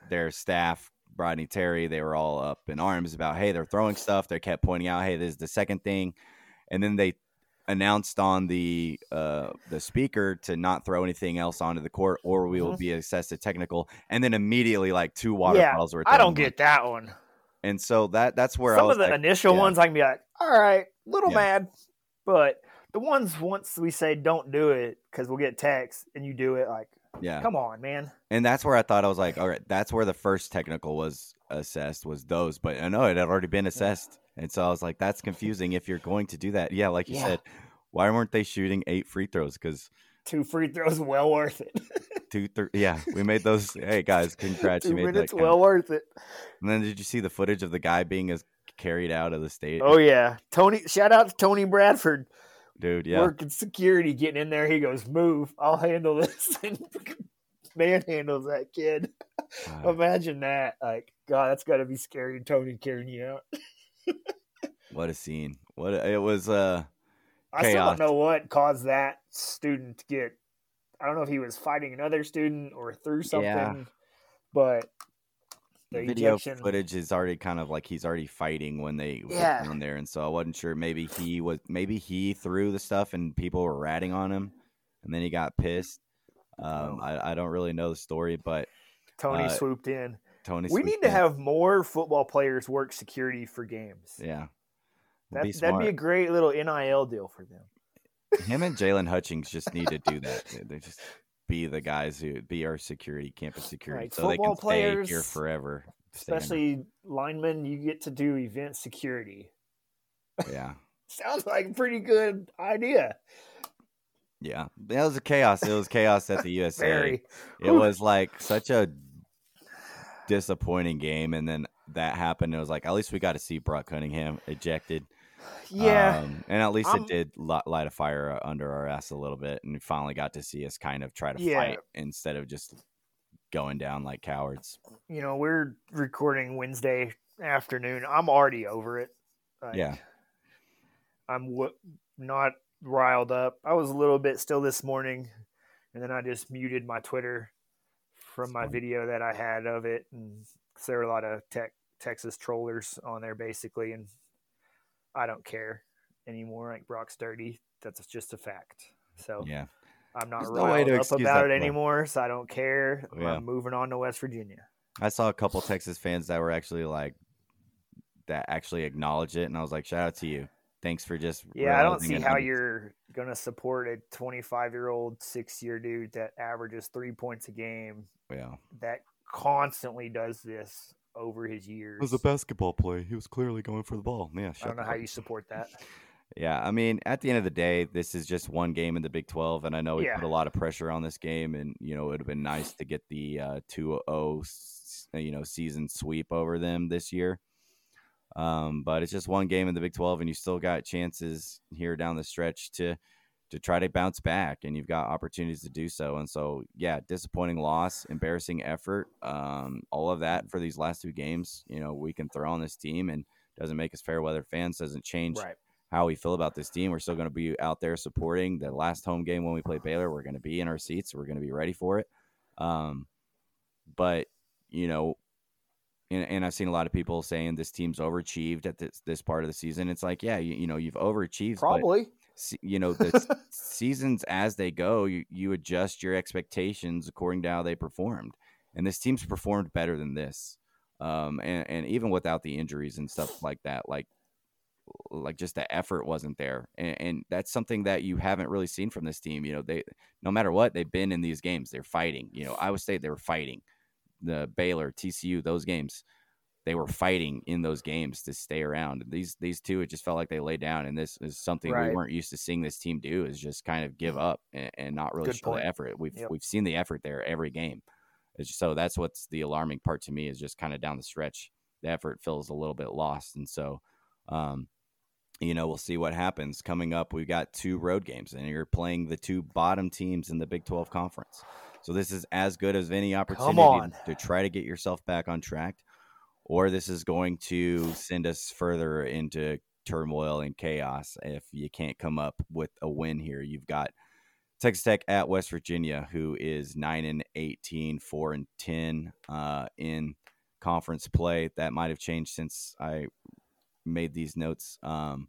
their staff, Rodney Terry, they were all up in arms about, hey, they're throwing stuff. They kept pointing out, hey, this is the second thing, and then they announced on the uh, the speaker to not throw anything else onto the court, or we will Mhm. be assessed a technical. And then immediately, like two water Yeah, bottles were. I don't get that one. And so that that's where I Some of the like, initial yeah. ones, I can be like, all right, little Yeah. mad, but the ones once we say don't do it because we'll get text and you do it, like, yeah. come on, man. And that's where I thought I was like, all right, that's where the first technical was assessed was those, but I know it had already been assessed, and so I was like, that's confusing if you're going to do that. Yeah, like you Yeah. said, why weren't they shooting eight free throws? Because Two free throws, well worth it. two, three, yeah, we made those. hey guys, congrats, Two you made minutes, well worth it. and then did you see the footage of the guy being as carried out of the state? Oh yeah, Tony. Shout out to Tony Bradford dude, yeah, working security, getting in there. He goes, "Move, I'll handle this." and manhandles that kid. Imagine that. Like, God, that's got to be scary. Tony carrying you out. what a scene! What a, it was. Uh, I still don't know what caused that student to get. I don't know if he was fighting another student or through something, Yeah. but video ejection. footage is already kind of like he's already fighting when they Yeah. down there, and so I wasn't sure. Maybe he was, maybe he threw the stuff and people were ratting on him, and then he got pissed. Um, Oh. I, I don't really know the story, but Tony uh, swooped in. Tony. We need to in. have more football players work security for games. yeah. That, Be that'd be a great little NIL deal for them. Him and Jaylon Hutchings just need to do that. They just be the guys who be our security, campus security, Like so they can football stay here forever. Especially linemen, you get to do event security. yeah, Sounds like a pretty good idea. yeah. It was a chaos. It was chaos at the USA. Very. It was like such a disappointing game, and then that happened. It was like at least we got to see Brock Cunningham ejected. Yeah. Um, and at least I'm- it did light a fire under our ass a little bit, and we finally got to see us kind of try to Yeah. fight instead of just going down like cowards. you know, we're recording Wednesday afternoon. I'm already over it. Like, Yeah. I'm w- not riled up. I was a little bit still this morning, and then I just muted my Twitter from my video that I had of it, and there were a lot of tech, Texas trollers on there basically, and I don't care anymore. Like Brock's dirty. That's just a fact. So Yeah. I'm not There's no riled to up about that it play. anymore, so I don't care. Yeah. I'm moving on to West Virginia. I saw a couple Texas fans that were actually like that actually acknowledged it, and I was like, shout out to you. Thanks for just Yeah, I don't see how you're going to support a 25 year old, six year dude that averages three points a game Yeah. that constantly does this over his years. It was a basketball play. He was clearly going for the ball. Yeah. I don't know how you support that. Yeah, I mean, at the end of the day, this is just one game in the Big 12, and I know we Yeah. put a lot of pressure on this game, and you know it would have been nice to get the uh, 2-0, s- you know, season sweep over them this year. Um, but it's just one game in the Big 12, and you still got chances here down the stretch to to try to bounce back, and you've got opportunities to do so. And so, yeah, disappointing loss, embarrassing effort, um, all of that for these last two games. You know, we can throw on this team, and doesn't make us fair weather fans, doesn't change Right. how we feel about this team. We're still going to be out there supporting the last home game when we play Baylor. We're going to be in our seats. We're going to be ready for it. Um, but you know, and, and I've seen a lot of people saying this team's overachieved at this this part of the season. It's like, yeah, you, you know, you've overachieved, but Probably. You know the seasons as they go you, you adjust your expectations according to how they performed and this team's performed better than this um and, and even without the injuries and stuff like that like like just the effort wasn't there and, and that's something that you haven't really seen from this team you know they no matter what they've been in these games they're fighting you know iowa state they were fighting the baylor tcu those games they were fighting in those games to stay around. These these two, it just felt like they laid down, and this is something we weren't used to seeing this team do. Is just kind of give up and, and not really Good show point. the effort. We've Yep. we've seen the effort there every game. So that's what's the alarming part to me is just kind of down the stretch, the effort feels a little bit lost, and so. Um, you know, we'll see what happens. Coming up, we've got two road games, and you're playing the two bottom teams in the Big 12 conference. So this is as good as any opportunity to try to get yourself back on track, or this is going to send us further into turmoil and chaos if you can't come up with a win here. You've got Texas Tech at West Virginia, who is 9 and 18, 4 and 10 uh, in conference play. That might have changed since I made these notes. Um,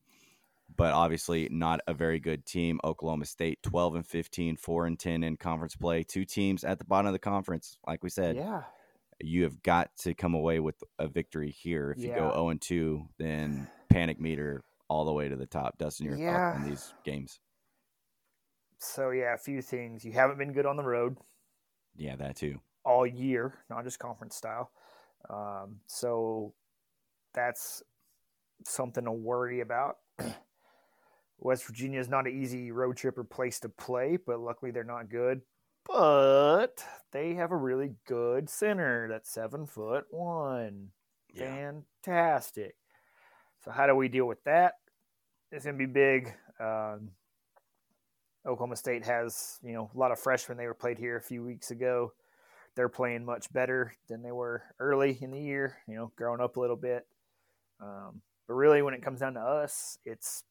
but obviously not a very good team. Oklahoma State 12 and 15, 4 and 10 in conference play. Two teams at the bottom of the conference. Like we said, Yeah. You have got to come away with a victory here. If you go 0 and 2, then panic meter all the way to the top. Dustin, your thoughts on Yeah. these games? So, yeah, a few things. You haven't been good on the road Yeah, that too. all year, not just conference style. Um, so that's something to worry about. West Virginia is not an easy road trip or place to play, but luckily they're not good. But they have a really good center that's seven foot one. Fantastic. So how do we deal with that? It's gonna be big. Um, Oklahoma State has you know a lot of freshmen. They were played here a few weeks ago. They're playing much better than they were early in the year. You know, growing up a little bit. Um, but really, when it comes down to us, it's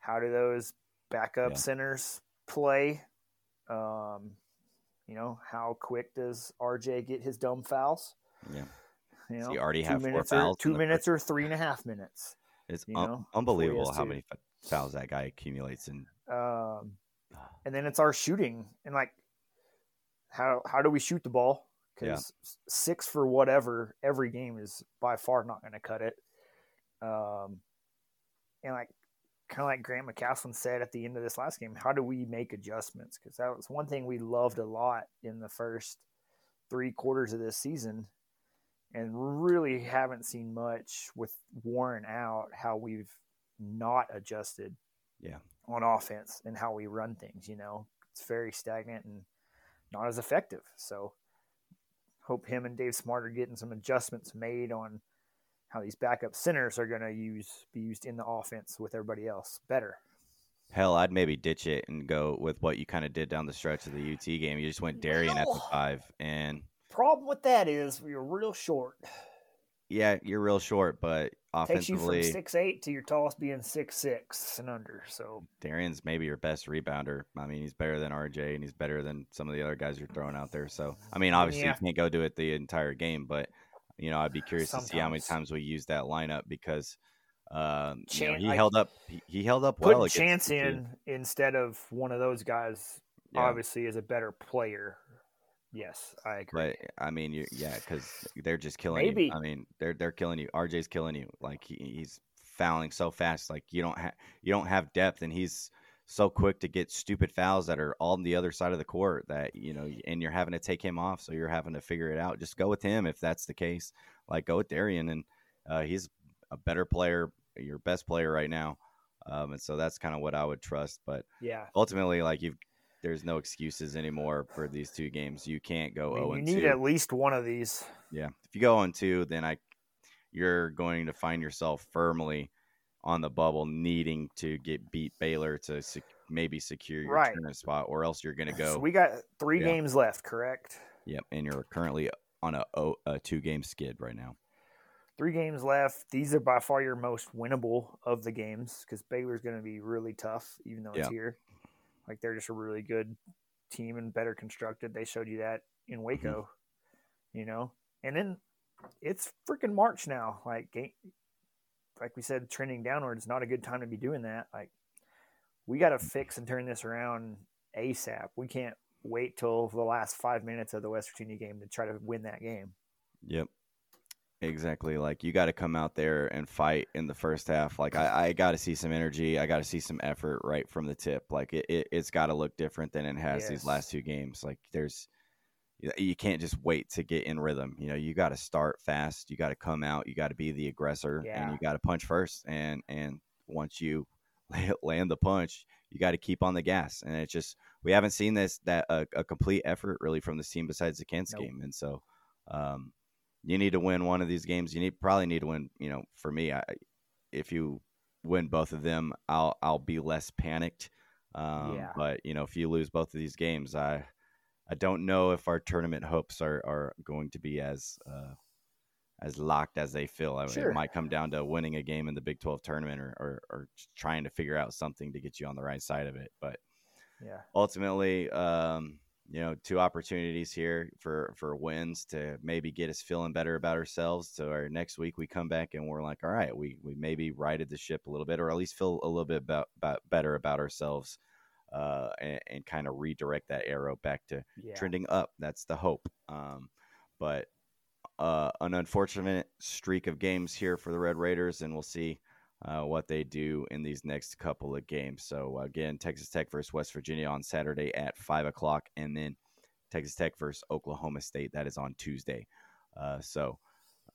how do those backup Yeah. centers play? Um, you know, how quick does RJ get his dumb fouls? Yeah. You know, he already have four fouls or two minutes or three and a half minutes. It's un- know, unbelievable before he has how many fouls that guy accumulates. And Um, and then it's our shooting and like how how do we shoot the ball? Yeah. Because six for whatever every game is by far not going to cut it. Um, and like kind of like Grant McCasland said at the end of this last game, how do we make adjustments? Because that was one thing we loved a lot in the first three quarters of this season, and really haven't seen much with Warren out. How we've not adjusted, Yeah. on offense and how we run things. You know, it's very stagnant and not as effective. So, hope him and Dave Smart are getting some adjustments made on how these backup centers are going to use be used in the offense with everybody else better. Hell, I'd maybe ditch it and go with what you kind of did down the stretch of the UT game. You just went Darrion at the five, and Problem with that is you're real short. yeah, you're real short, but Takes you from offensively, six eight to your tallest being six six and under. So Darrion's maybe your best rebounder. I mean, he's better than RJ, and he's better than some of the other guys you're throwing out there. So, I mean, obviously, Yeah. you can't go do it the entire game, but you know, I'd be curious to see how many times we use that lineup because um, you know, he I- held up. He, he held up well. chance in instead of one of those guys Yeah. obviously is a better player. Yes, I agree. But I mean, you yeah, because they're just killing Maybe. you. I mean, they're they're killing you. RJ's killing you. Like he, he's fouling so fast. Like you don't have you don't have depth, and he's so quick to get stupid fouls that are on the other side of the court. That you know, and you're having to take him off, so you're having to figure it out. Just go with him if that's the case. Like go with Darrion, and uh, he's a better player, your best player right now. Um, and so that's kind of what I would trust. But yeah. ultimately, like you've there's no excuses anymore for these two games. You can't go I mean, zero you need two. at least one of these. Yeah. If you go on two, then I you're going to find yourself firmly on the bubble, needing to get beat Baylor to sec- maybe secure your Right. tournament spot, or else you're going to go. So we got three Yeah. games left, correct? Yep, and you're currently on a two game skid right now. Three games left. These are by far your most winnable of the games because Baylor's going to be really tough, even though it's Yeah. here. Like they're just a really good team and better constructed. They showed you that in Mm-hmm. Waco, you know. And then it's freaking March now. Like, like we said, trending downwards. Not a good time to be doing that. Like, we got to mm-hmm. fix and turn this around ASAP. We can't wait till the last five minutes of the West Virginia game to try to win that game. Yep. Exactly. Like you got to come out there and fight in the first half. Like I, I got to see some energy. I got to see some effort right from the tip. Like it, it it's got to look different than it has these last two games. Like there's, you can't just wait to get in rhythm. You know, you got to start fast. You got to come out. You got to be the aggressor, and you got to punch first. And and once you land the punch, you got to keep on the gas. And it's just we haven't seen this that a, a complete effort really from this team besides the Kent's Nope. game. And so, um, you need to win one of these games. You need probably need to win. You know, for me, I, if you win both of them, I'll I'll be less panicked. Um, Yeah. But you know, if you lose both of these games, I I don't know if our tournament hopes are are going to be as uh, as locked as they feel. I mean, Sure. It might come down to winning a game in the Big Twelve tournament or, or or trying to figure out something to get you on the right side of it. But Yeah. ultimately, um, you know, two opportunities here for for wins to maybe get us feeling better about ourselves. So our next week we come back and we're like, all right, we we maybe righted the ship a little bit, or at least feel a little bit about, about better about ourselves, uh, and, and kind of redirect that arrow back to Yeah. trending up. That's the hope. Um, but uh, an unfortunate streak of games here for the Red Raiders, and we'll see uh, what they do in these next couple of games. So again, Texas Tech versus West Virginia on Saturday at five o'clock, and then Texas Tech versus Oklahoma State. That is on Tuesday. Uh, so.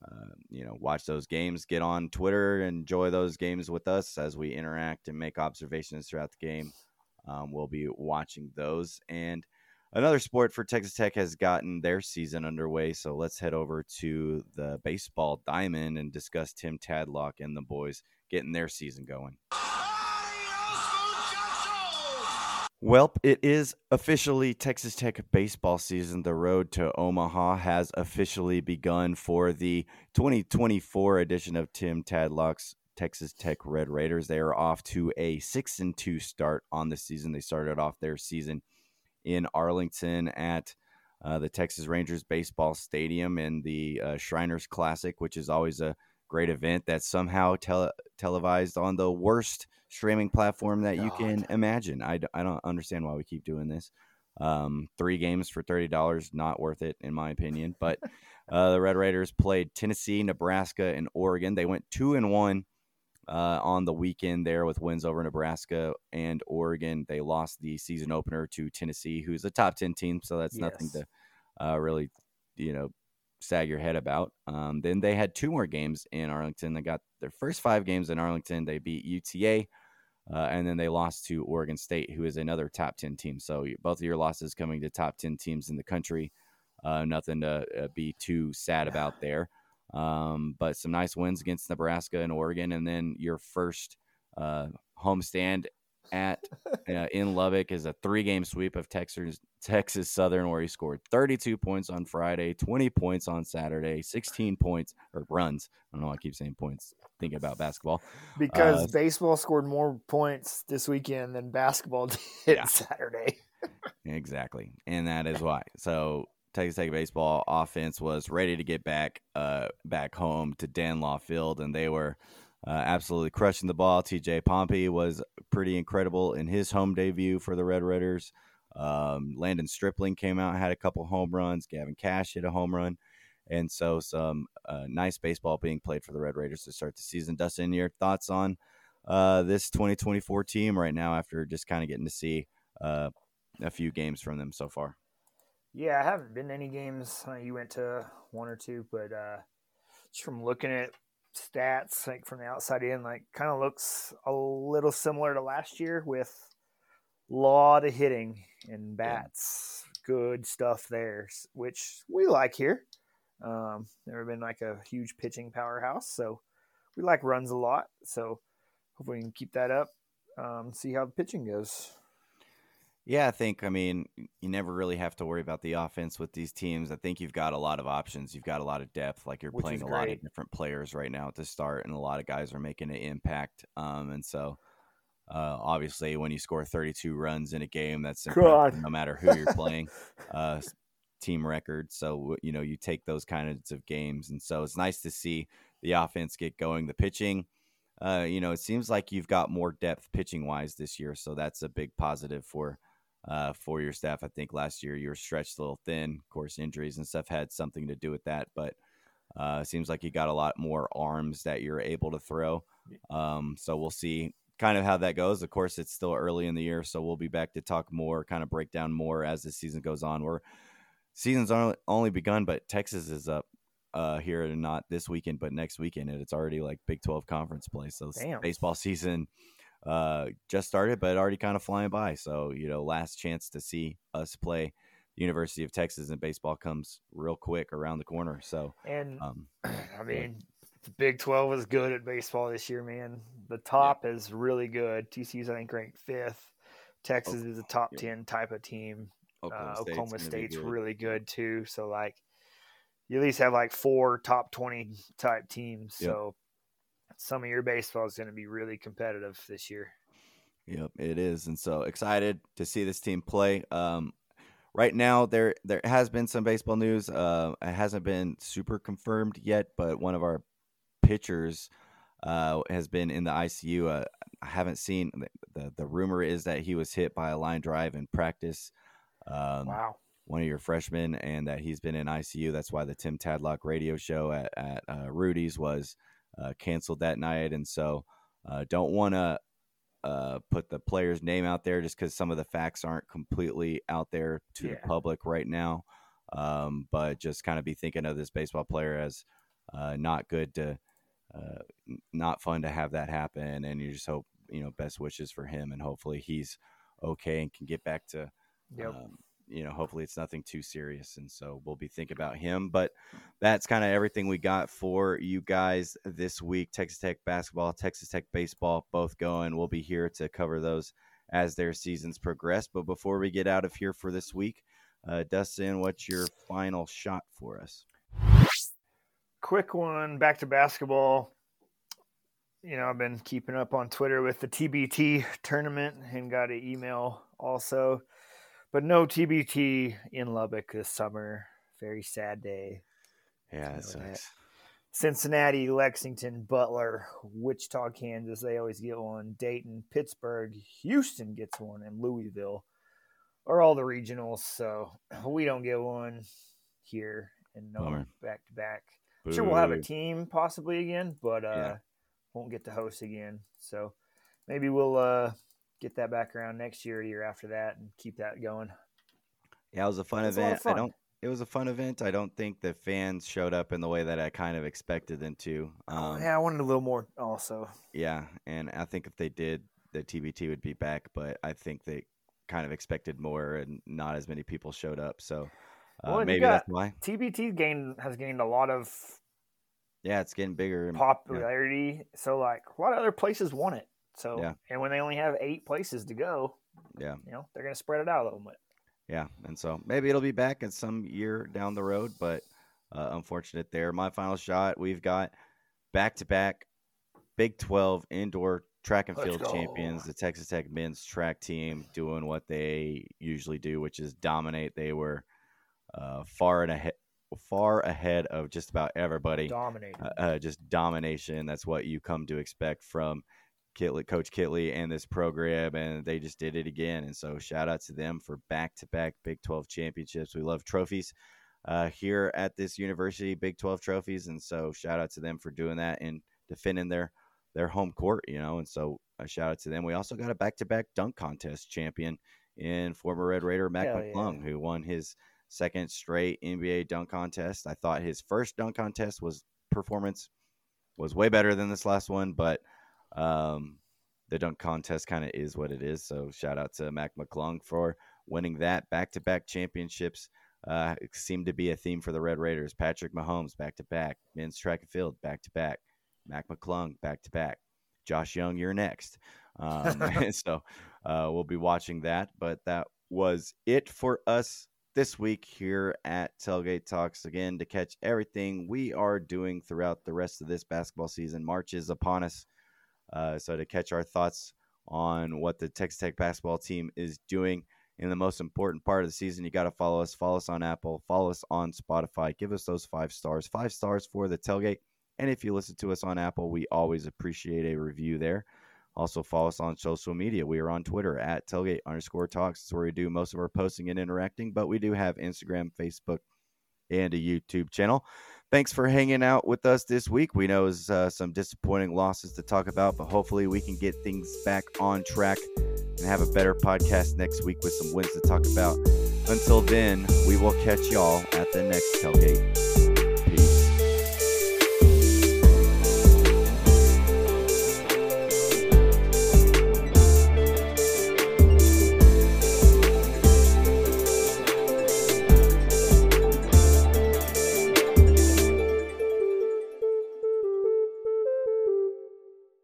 Uh, you know, watch those games. Get on Twitter, enjoy those games with us as we interact and make observations throughout the game. Um, we'll be watching those. And another sport for Texas Tech has gotten their season underway. So let's head over to the baseball diamond and discuss Tim Tadlock and the boys getting their season going. Welp, it is officially Texas Tech baseball season. The road to Omaha has officially begun for the 2024 edition of Tim Tadlock's Texas Tech Red Raiders. They are off to a six and two start on the season. They started off their season in Arlington at uh, the Texas Rangers baseball stadium in the uh, Shriners Classic, which is always a great event that's somehow tele- televised on the worst streaming platform that you can imagine. I, d- I don't understand why we keep doing this. Um, three games for thirty dollars, not worth it in my opinion. But uh, the Red Raiders played Tennessee, Nebraska, and Oregon. They went two and one uh, on the weekend there with wins over Nebraska and Oregon. They lost the season opener to Tennessee, who's a top 10 team. So that's nothing to uh, really, you know, sag your head about. Um, then they had two more games in Arlington. They got their first five games in Arlington. They beat UTA. Uh, and then they lost to Oregon State, who is another top 10 team. So both of your losses coming to top 10 teams in the country. Uh, nothing to uh, be too sad about there. Um, but some nice wins against Nebraska and Oregon. And then your first uh, homestand at uh, in Lubbock is a three game sweep of Texas Texas Southern, where he scored 32 points on Friday, 20 points on Saturday, 16 points or runs. I don't know. why I keep saying points. Thinking about basketball. Because Uh, baseball scored more points this weekend than basketball did Yeah. Saturday. Exactly. And that is why. So Texas Tech baseball offense was ready to get back uh back home to Dan Law Field and they were uh, absolutely crushing the ball. TJ Pompey was pretty incredible in his home debut for the Red Raiders. Um, Landon Stripling came out, had a couple home runs. Gavin Cash hit a home run. And so some uh, nice baseball being played for the Red Raiders to start the season. Dustin, your thoughts on uh, this 2024 team right now after just kind of getting to see uh, a few games from them so far. Yeah, I haven't been to any games. Uh, you went to one or two, but uh, just from looking at stats, like from the outside in, like kind of looks a little similar to last year with lot of hitting and bats. Good stuff there, which we like here. Um, never been like a huge pitching powerhouse, so we like runs a lot. So hopefully we can keep that up. Um, see how the pitching goes. Yeah, I think, I mean, you never really have to worry about the offense with these teams. I think you've got a lot of options. You've got a lot of depth. Like you're Which playing a lot of different players right now at the start, and a lot of guys are making an impact. Um, and so, uh, obviously, when you score 32 runs in a game, that's no matter who you're playing. uh, team record. So, you know, you take those kinds of games. And so it's nice to see the offense get going. The pitching, uh, you know, it seems like you've got more depth pitching wise this year. So that's a big positive for uh, for your staff. I think last year you were stretched a little thin. Of course, injuries and stuff had something to do with that, but uh, seems like you got a lot more arms that you're able to throw. Um, so we'll see kind of how that goes. Of course, it's still early in the year, so we'll be back to talk more, kind of break down more as the season goes on. We're season's only, only begun, but Texas is up uh, here and not this weekend, but next weekend, and it's already like Big Twelve conference play. So baseball season uh, just started, but already kind of flying by. So you know, last chance to see us play the University of Texas in baseball comes real quick around the corner. So And um, I mean, the Big Twelve is good at baseball this year, man. The top is really good. TCU's I think ranked fifth. Texas is a top yeah. ten type of team. Oklahoma, uh, State's Oklahoma State's good. really good too. So like, you at least have like four top twenty type teams. So some of your baseball is going to be really competitive this year. Yep, it is, and so excited to see this team play. Um, right now, there there has been some baseball news. Uh, it hasn't been super confirmed yet, but one of our pitchers uh, has been in the ICU. Uh, I haven't seen the, the the rumor is that he was hit by a line drive in practice. Um, wow. one of your freshmen, and that he's been in ICU. That's why the Tim Tadlock radio show at, at uh, Rudy's was uh, canceled that night. And so, uh, don't want to uh, put the player's name out there just because some of the facts aren't completely out there to Yeah. the public right now. Um, but just kind of be thinking of this baseball player as uh, not good to, uh, not fun to have that happen. And you just hope, you know, best wishes for him, and hopefully he's okay and can get back to Yep. um, you know, hopefully it's nothing too serious. And so we'll be thinking about him. But that's kind of everything we got for you guys this week. Texas Tech basketball, Texas Tech baseball, both going. We'll be here to cover those as their seasons progress. But before we get out of here for this week, uh, Dustin, what's your final shot for us? quick one back to basketball. You know, I've been keeping up on Twitter with the TBT tournament and got an email also. But no TBT in Lubbock this summer. Very sad day. Yeah, that that that. sucks. Cincinnati, Lexington, Butler, Wichita, Kansas, they always get one. Dayton, Pittsburgh, Houston gets one, and Louisville are all the regionals. So we don't get one here and no back to back. Sure, we'll have a team possibly again, but uh, Yeah. won't get to host again. So maybe we'll uh, get that back around next year, or year after that, and keep that going. Yeah, it was a fun It's a lot of event. I don't. It was a fun event. I don't think the fans showed up in the way that I kind of expected them to. Um, Oh, yeah, I wanted a little more also. Yeah, and I think if they did, the TBT would be back. But I think they kind of expected more, and not as many people showed up. So uh, Well, maybe got- that's why. TBT gained has gained a lot of Yeah, it's getting bigger. and- popularity. So like a lot of other places want it. So Yeah. and when they only have eight places to go, Yeah, you know they're gonna spread it out a little bit. yeah, and so maybe it'll be back in some year down the road. But uh, unfortunate there. My final shot. We've got back to back Big Twelve indoor track and field champions, the Texas Tech men's track team, doing what they usually do, which is dominate. They were uh, far and ahead, far ahead of just about everybody. Dominated. uh, uh, just domination. That's what you come to expect from Kittley, Coach Kittley and this program, and they just did it again. And so, shout out to them for back-to-back Big 12 championships. We love trophies uh, here at this university, Big 12 trophies, and so shout out to them for doing that and defending their their home court. You know, and so a shout out to them. We also got a back-to-back dunk contest champion in former Red Raider Mac Hell yeah. McClung, who won his second straight NBA dunk contest. I thought his first dunk contest was performance was way better than this last one, but um, the dunk contest kind of is what it is. So shout out to Mac McClung for winning that back to back championships. Uh, it seemed to be a theme for the Red Raiders. Patrick Mahomes back to back, men's track and field back to back, Mac McClung back to back. Josh Young, you're next. Um, so uh, we'll be watching that. But that was it for us this week here at Tailgate Talks. Again, to catch everything we are doing throughout the rest of this basketball season. March is upon us. Uh, so to catch our thoughts on what the Texas Tech basketball team is doing in the most important part of the season, you got to follow us. Follow us on Apple. Follow us on Spotify. Give us those five stars. Five stars for the tailgate. And if you listen to us on Apple, we always appreciate a review there. Also, follow us on social media. We are on Twitter at tailgate underscore talks. It's where we do most of our posting and interacting, but we do have Instagram, Facebook, and a YouTube channel. Thanks for hanging out with us this week. We know uh, some disappointing losses to talk about, but hopefully we can get things back on track and have a better podcast next week with some wins to talk about. Until then, we will catch y'all at the next tailgate.